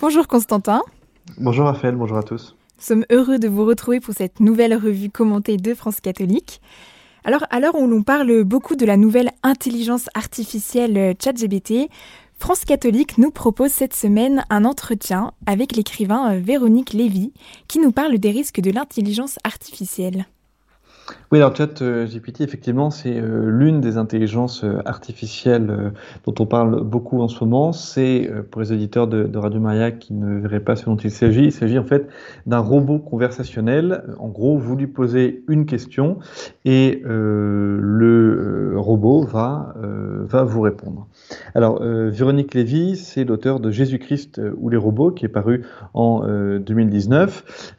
Bonjour Constantin. Bonjour Raphaël, bonjour à tous. Nous sommes heureux de vous retrouver pour cette nouvelle revue commentée de France catholique. Alors, à l'heure où l'on parle beaucoup de la nouvelle intelligence artificielle ChatGBT, France catholique nous propose cette semaine un entretien avec l'écrivain Véronique Lévy qui nous parle des risques de l'intelligence artificielle. Oui, alors ChatGPT, effectivement, c'est euh, l'une des intelligences euh, artificielles euh, dont on parle beaucoup en ce moment. C'est, pour les auditeurs de, Radio Maria qui ne verraient pas ce dont il s'agit, il s'agit en fait d'un robot conversationnel. En gros, vous lui posez une question et le robot va, va vous répondre. Alors, Véronique Lévy, c'est l'auteur de Jésus-Christ ou les robots, qui est paru en 2019.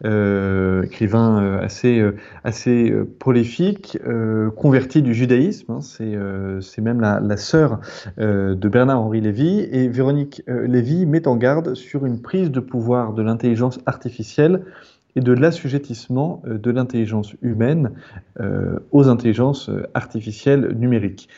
écrivain assez, assez prolifique, euh, convertie du judaïsme. Hein, euh, c'est même la, la sœur euh, de Bernard-Henri Lévy. Et Véronique Lévy met en garde sur une prise de pouvoir de l'intelligence artificielle et de l'assujettissement euh, de l'intelligence humaine euh, aux intelligences euh, artificielles numériques.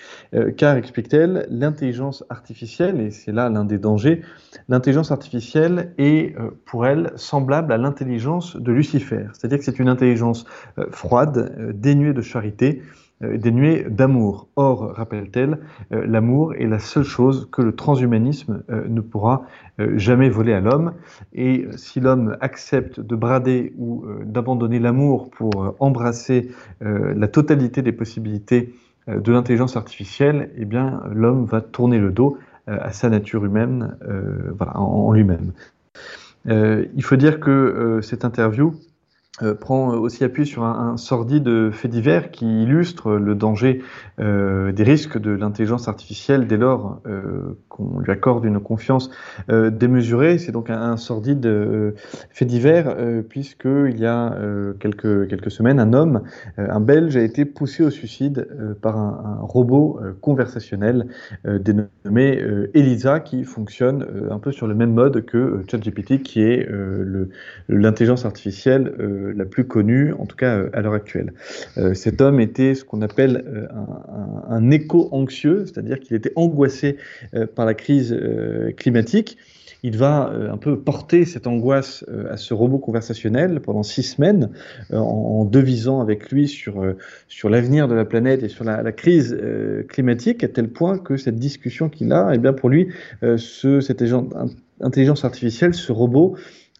car, explique-t-elle, l'intelligence artificielle, et c'est là l'un des dangers, l'intelligence artificielle est pour elle semblable à l'intelligence de Lucifer, c'est-à-dire que c'est une intelligence froide, dénuée de charité, dénué d'amour. Or, rappelle-t-elle, euh, l'amour est la seule chose que le transhumanisme euh, ne pourra jamais voler à l'homme. Et si l'homme accepte de brader ou d'abandonner l'amour pour embrasser la totalité des possibilités de l'intelligence artificielle, eh bien, l'homme va tourner le dos à sa nature humaine, voilà, en, lui-même. il faut dire que cette interview euh, prend aussi appui sur un, sordide fait divers qui illustre le danger euh, des risques de l'intelligence artificielle dès lors euh, qu'on lui accorde une confiance démesurée. C'est donc un, sordide fait divers puisqu'il y a quelques, quelques semaines, un homme, un Belge, a été poussé au suicide par un, un robot conversationnel dénommé Elisa qui fonctionne un peu sur le même mode que ChatGPT qui est l'intelligence artificielle la plus connue, en tout cas euh, à l'heure actuelle. Euh, cet homme était ce qu'on appelle euh, un, un, écho anxieux, c'est-à-dire qu'il était angoissé par la crise climatique il va un peu porter cette angoisse à ce robot conversationnel pendant six semaines, en, devisant avec lui sur, sur l'avenir de la planète et sur la, crise climatique, à tel point que cette discussion qu'il a, eh bien pour lui, ce, cette intelligence artificielle, ce robot, euh,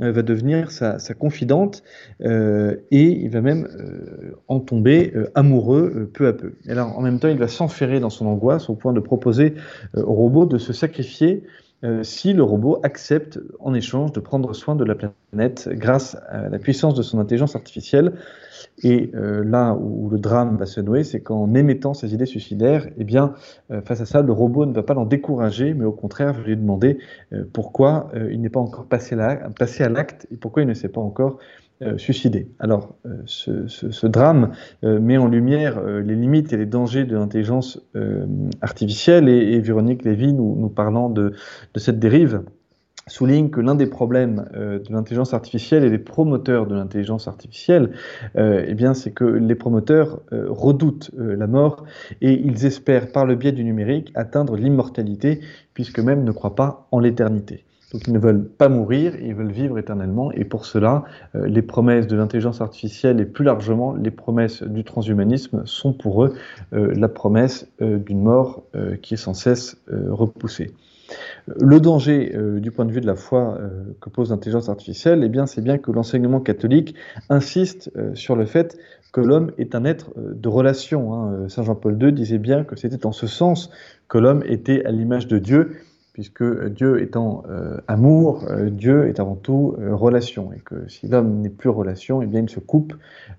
va devenir sa, confidente euh, et il va même euh, en tomber amoureux peu à peu. Alors en même temps, il va s'enferrer dans son angoisse au point de proposer au robot de se sacrifier si le robot accepte en échange de prendre soin de la planète grâce à la puissance de son intelligence artificielle. Et euh, là où le drame va se nouer, c'est qu'en émettant ces idées suicidaires, eh bien, euh, face à ça, le robot ne va pas l'en décourager, mais au contraire, va lui demander euh, pourquoi il n'est pas encore passé, à l'acte et pourquoi il ne s'est pas encore suicidé. Alors, ce, drame met en lumière les limites et les dangers de l'intelligence artificielle et, Véronique Lévy, nous, parlant de cette dérive, souligne que l'un des problèmes euh, de l'intelligence artificielle et des promoteurs de l'intelligence artificielle, euh, eh bien, c'est que les promoteurs euh, redoutent la mort et ils espèrent, par le biais du numérique, atteindre l'immortalité, puisque même ne croient pas en l'éternité. Donc ils ne veulent pas mourir, ils veulent vivre éternellement, et pour cela, les promesses de l'intelligence artificielle et plus largement les promesses du transhumanisme sont pour eux la promesse d'une mort qui est sans cesse repoussée. Le danger euh, du point de vue de la foi euh, que pose l'intelligence artificielle, eh c'est bien que l'enseignement catholique insiste euh, sur le fait que l'homme est un être de relation. Hein. Saint Jean-Paul II disait bien que c'était en ce sens que l'homme était à l'image de Dieu puisque Dieu étant euh, amour, euh, Dieu est avant tout euh, relation, et que si l'homme n'est plus relation, eh bien il se coupe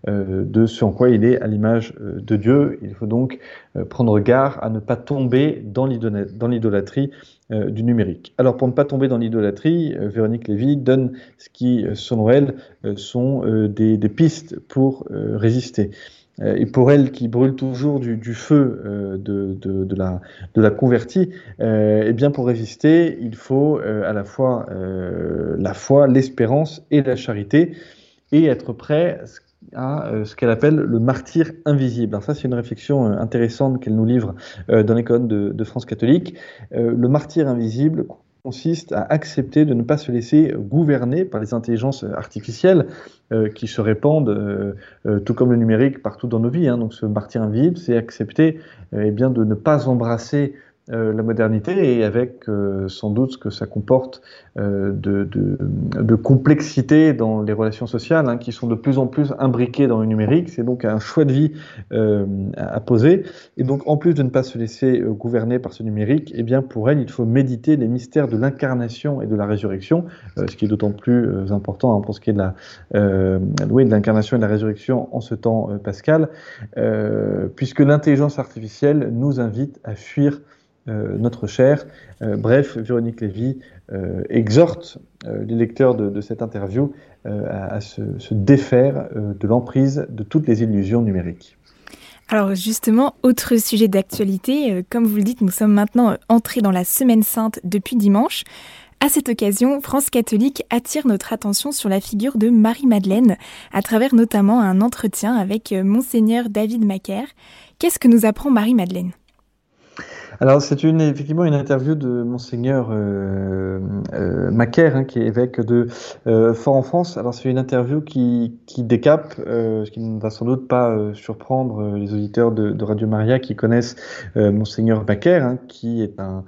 de ce en quoi il est à l'image de Dieu. Il faut donc prendre garde à ne pas tomber dans l'idolâtrie du numérique. Alors pour ne pas tomber dans l'idolâtrie, Véronique Lévy donne ce qui, selon elle, sont des, des, pistes pour résister. Euh, et pour elle qui brûle toujours du, feu euh, de, de, la, de la convertie, euh, eh bien pour résister, il faut à la fois la foi, l'espérance et la charité, et être prêt à ce qu'elle appelle le martyr invisible. Alors ça, c'est une réflexion intéressante qu'elle nous livre dans l'école de, de, France catholique. le martyr invisible consiste à accepter de ne pas se laisser gouverner par les intelligences artificielles euh, qui se répandent, euh, euh, tout comme le numérique, partout dans nos vies. Hein. Donc ce martyr c'est accepter eh bien, de ne pas embrasser euh, la modernité et avec euh, sans doute ce que ça comporte euh, de, de, de, complexité dans les relations sociales hein, qui sont de plus en plus imbriquées dans le numérique. C'est donc un choix de vie à poser. Et donc en plus de ne pas se laisser gouverner par ce numérique, eh bien pour elle, il faut méditer les mystères de l'incarnation et de la résurrection, ce qui est d'autant plus important hein, pour ce qui est de la oui, de l'incarnation et de la résurrection en ce temps pascal, puisque l'intelligence artificielle nous invite à fuir euh, notre chair. Euh, bref, Véronique Lévy euh, exhorte les lecteurs de, cette interview à, se, défaire de l'emprise de toutes les illusions numériques. Alors justement, autre sujet d'actualité, comme vous le dites, nous sommes maintenant entrés dans la Semaine sainte depuis dimanche. À cette occasion, France catholique attire notre attention sur la figure de Marie-Madeleine, à travers notamment un entretien avec monseigneur David Macaire. Qu'est-ce que nous apprend Marie-Madeleine? Alors, c'est effectivement une interview de Monseigneur euh, euh, Macaire, hein, qui est évêque de euh, Fort-en-France. Alors, c'est une interview qui, qui décape, euh, ce qui ne va sans doute pas surprendre les auditeurs de, de, Radio Maria qui connaissent Monseigneur Macaire, hein, qui, est un,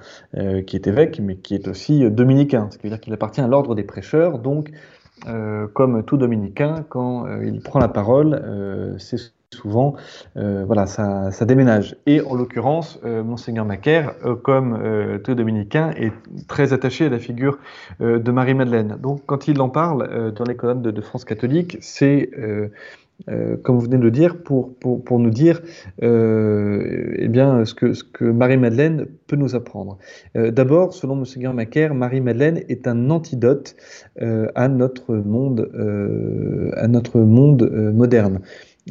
qui est évêque, mais qui est aussi dominicain, ce qui veut dire qu'il appartient à l'ordre des prêcheurs. Donc, comme tout dominicain, quand il prend la parole, c'est souvent, euh, voilà, ça, ça, déménage. Et en l'occurrence, euh, Monseigneur Macaire, euh, comme tout dominicain, est très attaché à la figure de Marie-Madeleine. Donc, quand il en parle dans les colonnes de, France catholique, c'est comme vous venez de le dire, pour, nous dire eh bien, ce que, Marie-Madeleine peut nous apprendre. D'abord, selon Monseigneur Macaire, Marie-Madeleine est un antidote à notre monde moderne.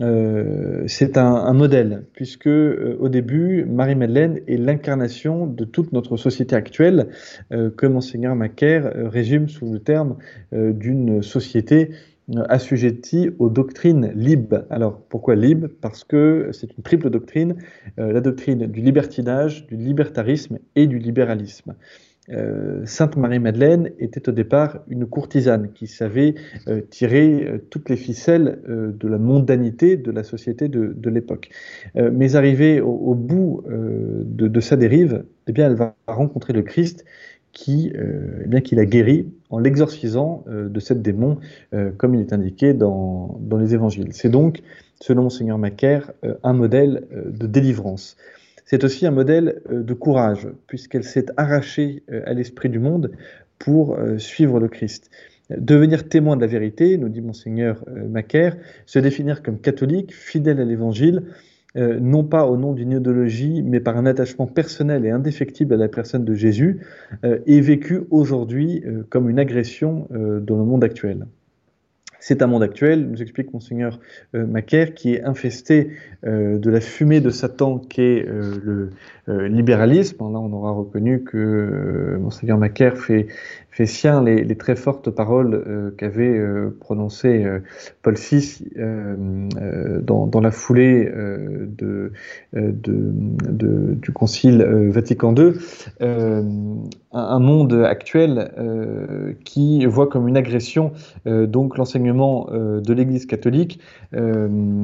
Euh, c'est un, modèle, puisque euh, au début, Marie-Madeleine est l'incarnation de toute notre société actuelle, euh, que Monseigneur Macaire résume sous le terme d'une société assujettie aux doctrines libres. Alors pourquoi libre Parce que c'est une triple doctrine, la doctrine du libertinage, du libertarisme et du libéralisme. Euh, Sainte Marie-Madeleine était au départ une courtisane qui savait euh, tirer euh, toutes les ficelles de la mondanité de la société de, l'époque. mais arrivée au, bout de, sa dérive, eh bien, elle va rencontrer le Christ qui, eh bien, la guérit en l'exorcisant de cette démon, comme il est indiqué dans, dans les évangiles. C'est donc, selon Monseigneur Macaire, un modèle de délivrance. C'est aussi un modèle euh, de courage, puisqu'elle s'est arrachée euh, à l'esprit du monde pour euh, suivre le Christ. Devenir témoin de la vérité, nous dit monseigneur Macaire, se définir comme catholique, fidèle à l'évangile, non pas au nom d'une idéologie, mais par un attachement personnel et indéfectible à la personne de Jésus, est vécu aujourd'hui comme une agression dans le monde actuel. C'est un monde actuel, nous explique Monseigneur euh, Macaire, qui est infesté euh, de la fumée de Satan qu'est euh, le libéralisme. Là, on aura reconnu que Monseigneur Macaire fait, fait sien les, très fortes paroles euh, qu'avait prononcées Paul VI dans, la foulée du Concile Vatican II. un monde actuel qui voit comme une agression donc l'enseignement de l'Église catholique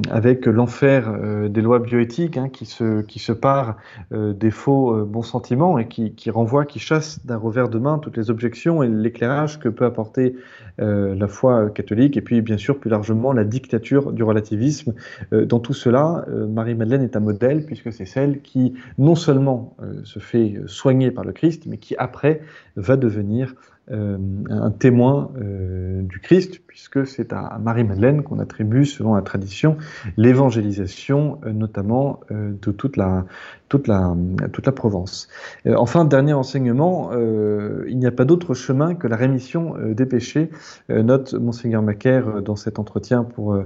avec l'enfer des lois bioéthiques hein, qui, se, qui se part des faux euh, bons sentiments et qui renvoie, qui chasse d'un revers de main toutes les objections et l'éclairage que peut apporter euh, la foi catholique et puis bien sûr plus largement la dictature du relativisme. Euh, dans tout cela, Marie-Madeleine est un modèle puisque c'est celle qui non seulement se fait soigner par le Christ, mais qui après va devenir euh, un témoin euh, du Christ, puisque c'est à Marie-Madeleine qu'on attribue, selon la tradition, l'évangélisation, euh, notamment de toute la, toute la, toute la Provence. enfin, dernier enseignement, il n'y a pas d'autre chemin que la rémission des péchés, note Monseigneur Macaire dans cet entretien pour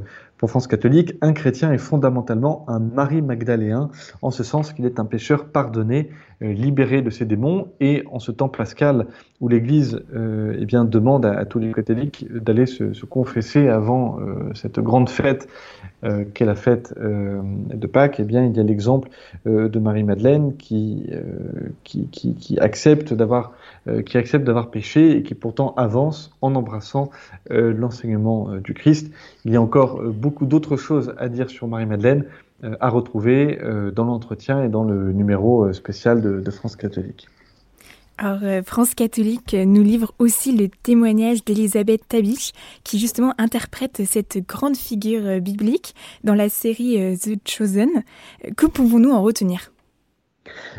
France catholique, un chrétien est fondamentalement un Marie Magdaléen, en ce sens qu'il est un pécheur pardonné, euh, libéré de ses démons, et en ce temps pascal où l'Église euh, eh bien, demande à, tous les catholiques d'aller se, se confesser avant cette grande fête qu'est la fête de Pâques, eh bien, il y a l'exemple de Marie-Madeleine qui, accepte d'avoir qui accepte d'avoir péché et qui pourtant avance en embrassant l'enseignement du Christ. Il y a encore beaucoup d'autres choses à dire sur Marie-Madeleine, euh, à retrouver euh, dans l'entretien et dans le numéro euh, spécial de, France catholique. Alors, France catholique nous livre aussi le témoignage d'Elisabeth Tabiche, qui justement interprète cette grande figure biblique dans la série The Chosen. Que pouvons-nous en retenir?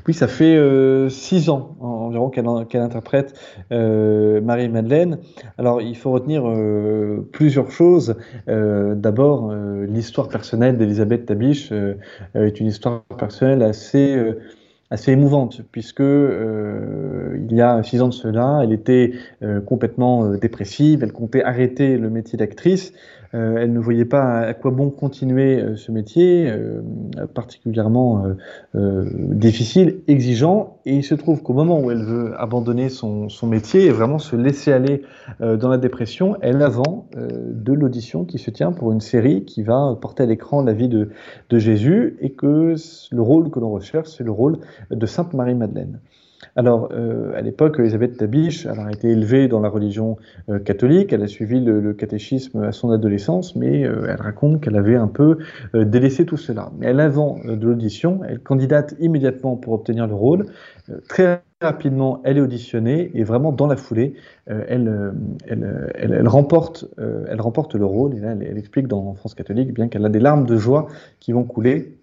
Oui, ça fait euh, six ans environ qu'elle interprète euh, Marie-Madeleine. Alors, il faut retenir euh, plusieurs choses. D'abord, l'histoire personnelle d'Elisabeth Tabiche est une histoire personnelle assez assez émouvante, puisque il y a six ans de cela, elle était complètement dépressive, elle comptait arrêter le métier d'actrice, euh, elle ne voyait pas à quoi bon continuer euh, ce métier, euh, particulièrement difficile, exigeant, et il se trouve qu'au moment où elle veut abandonner son, métier et vraiment se laisser aller dans la dépression, elle avant de l'audition qui se tient pour une série qui va porter à l'écran la vie de, de Jésus, et que le rôle que l'on recherche, c'est le rôle de Sainte Marie-Madeleine. Alors, euh, à l'époque, Elisabeth Tabiche elle a été élevée dans la religion euh, catholique, elle a suivi le, catéchisme à son adolescence, mais euh, elle raconte qu'elle avait un peu délaissé tout cela. Mais elle, avant de l'audition, elle candidate immédiatement pour obtenir le rôle. très rapidement, elle est auditionnée et vraiment dans la foulée, elle, elle, remporte, elle remporte le rôle. Et là, elle, elle explique dans France catholique bien qu'elle a des larmes de joie qui vont couler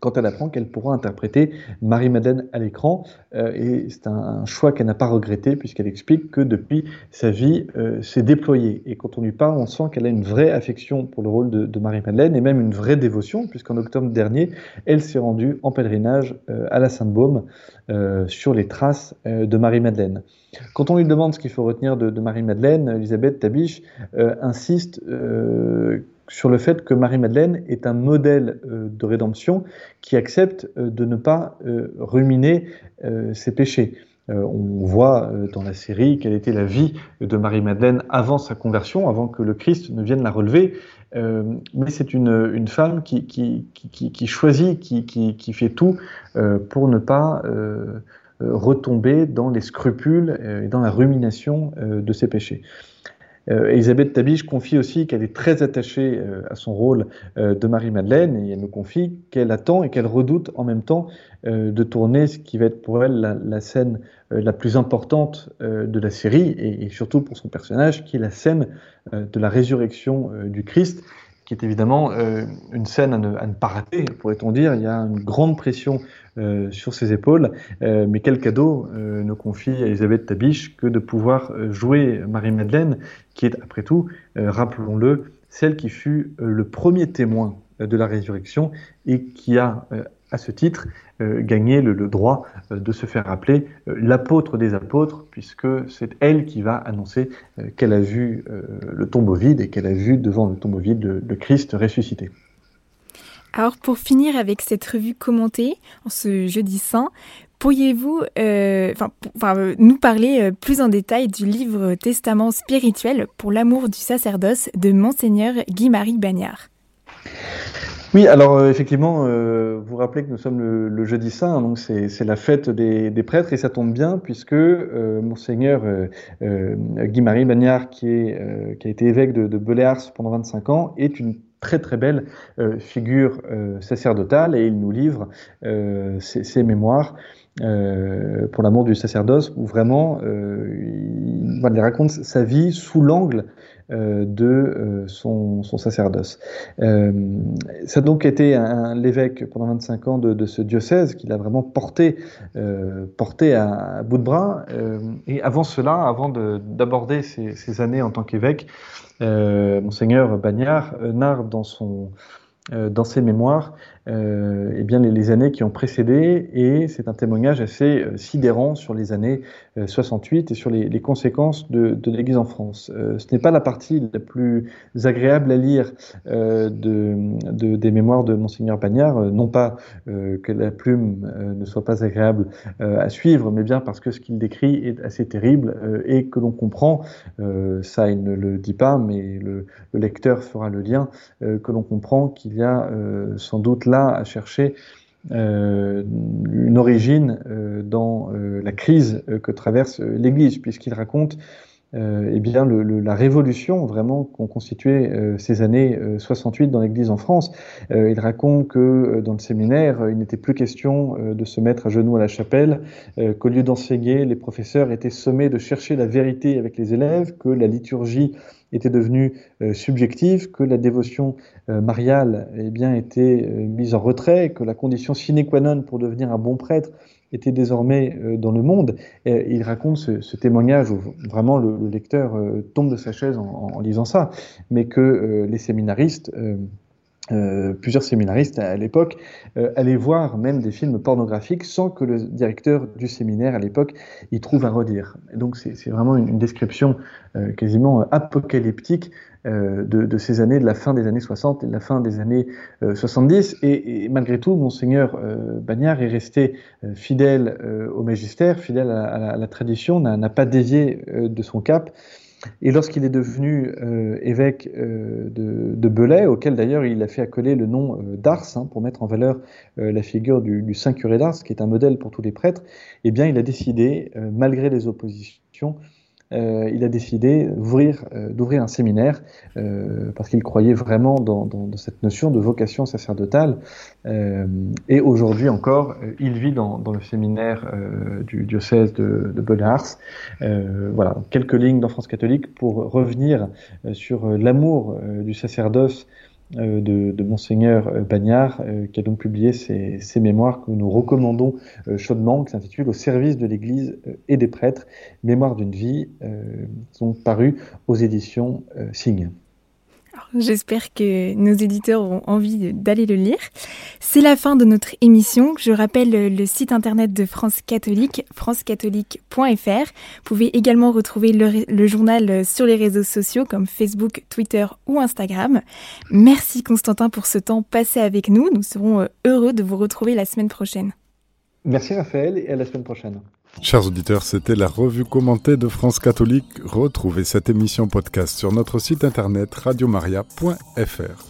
quand elle apprend qu'elle pourra interpréter Marie-Madeleine à l'écran. Euh, et c'est un, choix qu'elle n'a pas regretté, puisqu'elle explique que depuis, sa vie euh, s'est déployée. Et quand on lui parle, on sent qu'elle a une vraie affection pour le rôle de, Marie-Madeleine, et même une vraie dévotion, puisqu'en octobre dernier, elle s'est rendue en pèlerinage euh, à la Sainte-Baume sur les traces de Marie-Madeleine. Quand on lui demande ce qu'il faut retenir de, de Marie-Madeleine, Elisabeth Tabiche insiste sur le fait que Marie-Madeleine est un modèle euh, de rédemption qui accepte euh, de ne pas euh, ruminer ses péchés. on voit dans la série quelle était la vie de Marie-Madeleine avant sa conversion, avant que le Christ ne vienne la relever. mais c'est une, femme qui, qui choisit, qui, fait tout pour ne pas retomber dans les scrupules et dans la rumination de ses péchés. Euh, Elisabeth Tabiche confie aussi qu'elle est très attachée euh, à son rôle euh, de Marie-Madeleine et elle nous confie qu'elle attend et qu'elle redoute en même temps de tourner ce qui va être pour elle la, scène la plus importante de la série et, surtout pour son personnage qui est la scène de la résurrection du Christ qui est évidemment une scène à ne, à ne pas rater, pourrait-on dire. Il y a une grande pression euh, sur ses épaules. Euh, mais quel cadeau euh, nous confie Elisabeth Tabiche que de pouvoir jouer Marie-Madeleine, qui est, après tout, rappelons-le, celle qui fut le premier témoin de la résurrection et qui a, à ce titre, gagné le, droit de se faire appeler l'apôtre des apôtres, puisque c'est elle qui va annoncer qu'elle a vu le tombeau vide et qu'elle a vu devant le tombeau vide le Christ ressuscité. Alors pour finir avec cette revue commentée en ce jeudi saint, pourriez-vous euh, euh, nous parler euh, plus en détail du livre Testament spirituel pour l'amour du sacerdoce de monseigneur Guy-Marie Bagnard? Oui, alors effectivement, vous vous rappelez que nous sommes le, jeudi saint, hein, donc c'est la fête des, prêtres et ça tombe bien puisque monseigneur Guy-Marie Bagnard, qui, est, qui a été évêque de, de Beléars pendant 25 ans, est une très très belle euh, figure euh, sacerdotale et il nous livre euh, ses, mémoires pour l'amour du sacerdoce où vraiment il, raconte sa vie sous l'angle de son, sacerdoce. ça a donc été l'évêque pendant 25 ans de, ce diocèse qu'il a vraiment porté, porté à, bout de bras. et avant cela, avant d'aborder ces, années en tant qu'évêque, euh, Monseigneur Bagnard euh, narre dans ses mémoires euh, eh bien les, années qui ont précédé et c'est un témoignage assez euh, sidérant sur les années 68 euh, et sur les, conséquences de, l'Église en France. Ce n'est pas la partie la plus agréable à lire de, des mémoires de monseigneur Bagnard, non pas que la plume ne soit pas agréable à suivre, mais bien parce que ce qu'il décrit est assez terrible et que l'on comprend, ça il ne le dit pas, mais le, le lecteur fera le lien, que l'on comprend qu'il y a sans doute à chercher euh, une origine euh, dans euh, la crise que traverse l'Église, puisqu'il raconte euh, eh bien le, le, la révolution vraiment qu'ont constitué ces années 68 dans l'Église en France. il raconte que dans le séminaire, il n'était plus question de se mettre à genoux à la chapelle, qu'au lieu d'enseigner, les professeurs étaient sommés de chercher la vérité avec les élèves, que la liturgie était devenue euh, subjective, que la dévotion euh, mariale eh bien, était euh, mise en retrait, que la condition sine qua non pour devenir un bon prêtre était désormais euh, dans le monde. Et il raconte ce, témoignage où vraiment le, le lecteur euh, tombe de sa chaise en, lisant ça, mais que euh, les séminaristes euh, plusieurs séminaristes à, l'époque euh, allaient voir même des films pornographiques sans que le directeur du séminaire à l'époque y trouve à redire. Donc c'est vraiment une, description euh, quasiment apocalyptique euh, de, de, ces années, de la fin des années 60 et de la fin des années 70. Et, et, malgré tout, monseigneur Bagnard est resté fidèle au magistère, fidèle à, la, à la, tradition, n'a pas dévié de son cap. Et lorsqu'il est devenu euh, évêque euh, de, de, Belay, auquel d'ailleurs il a fait accoler le nom euh, d'Ars hein, pour mettre en valeur la figure du, Saint curé d'Ars, qui est un modèle pour tous les prêtres, eh bien il a décidé, malgré les oppositions, euh, il a décidé d'ouvrir, euh, un séminaire euh, parce qu'il croyait vraiment dans, cette notion de vocation sacerdotale. Et aujourd'hui encore, il vit dans, le séminaire du diocèse de, de voilà, quelques lignes dans France catholique pour revenir sur l'amour du sacerdoce de, de, Monseigneur euh, Bagnard, euh, qui a donc publié ses, mémoires que nous recommandons chaudement, qui s'intitule Au service de l'Église et des prêtres, Mémoire d'une vie, sont parus aux éditions Signe. J'espère que nos éditeurs auront envie d'aller le lire. C'est la fin de notre émission. Je rappelle le site internet de France Catholique, francecatholique.fr. Vous pouvez également retrouver le, le, journal sur les réseaux sociaux comme Facebook, Twitter ou Instagram. Merci Constantin pour ce temps passé avec nous. Nous serons heureux de vous retrouver la semaine prochaine. Merci Raphaël et à la semaine prochaine. Chers auditeurs, c'était la revue commentée de France Catholique. Retrouvez cette émission podcast sur notre site internet radiomaria.fr.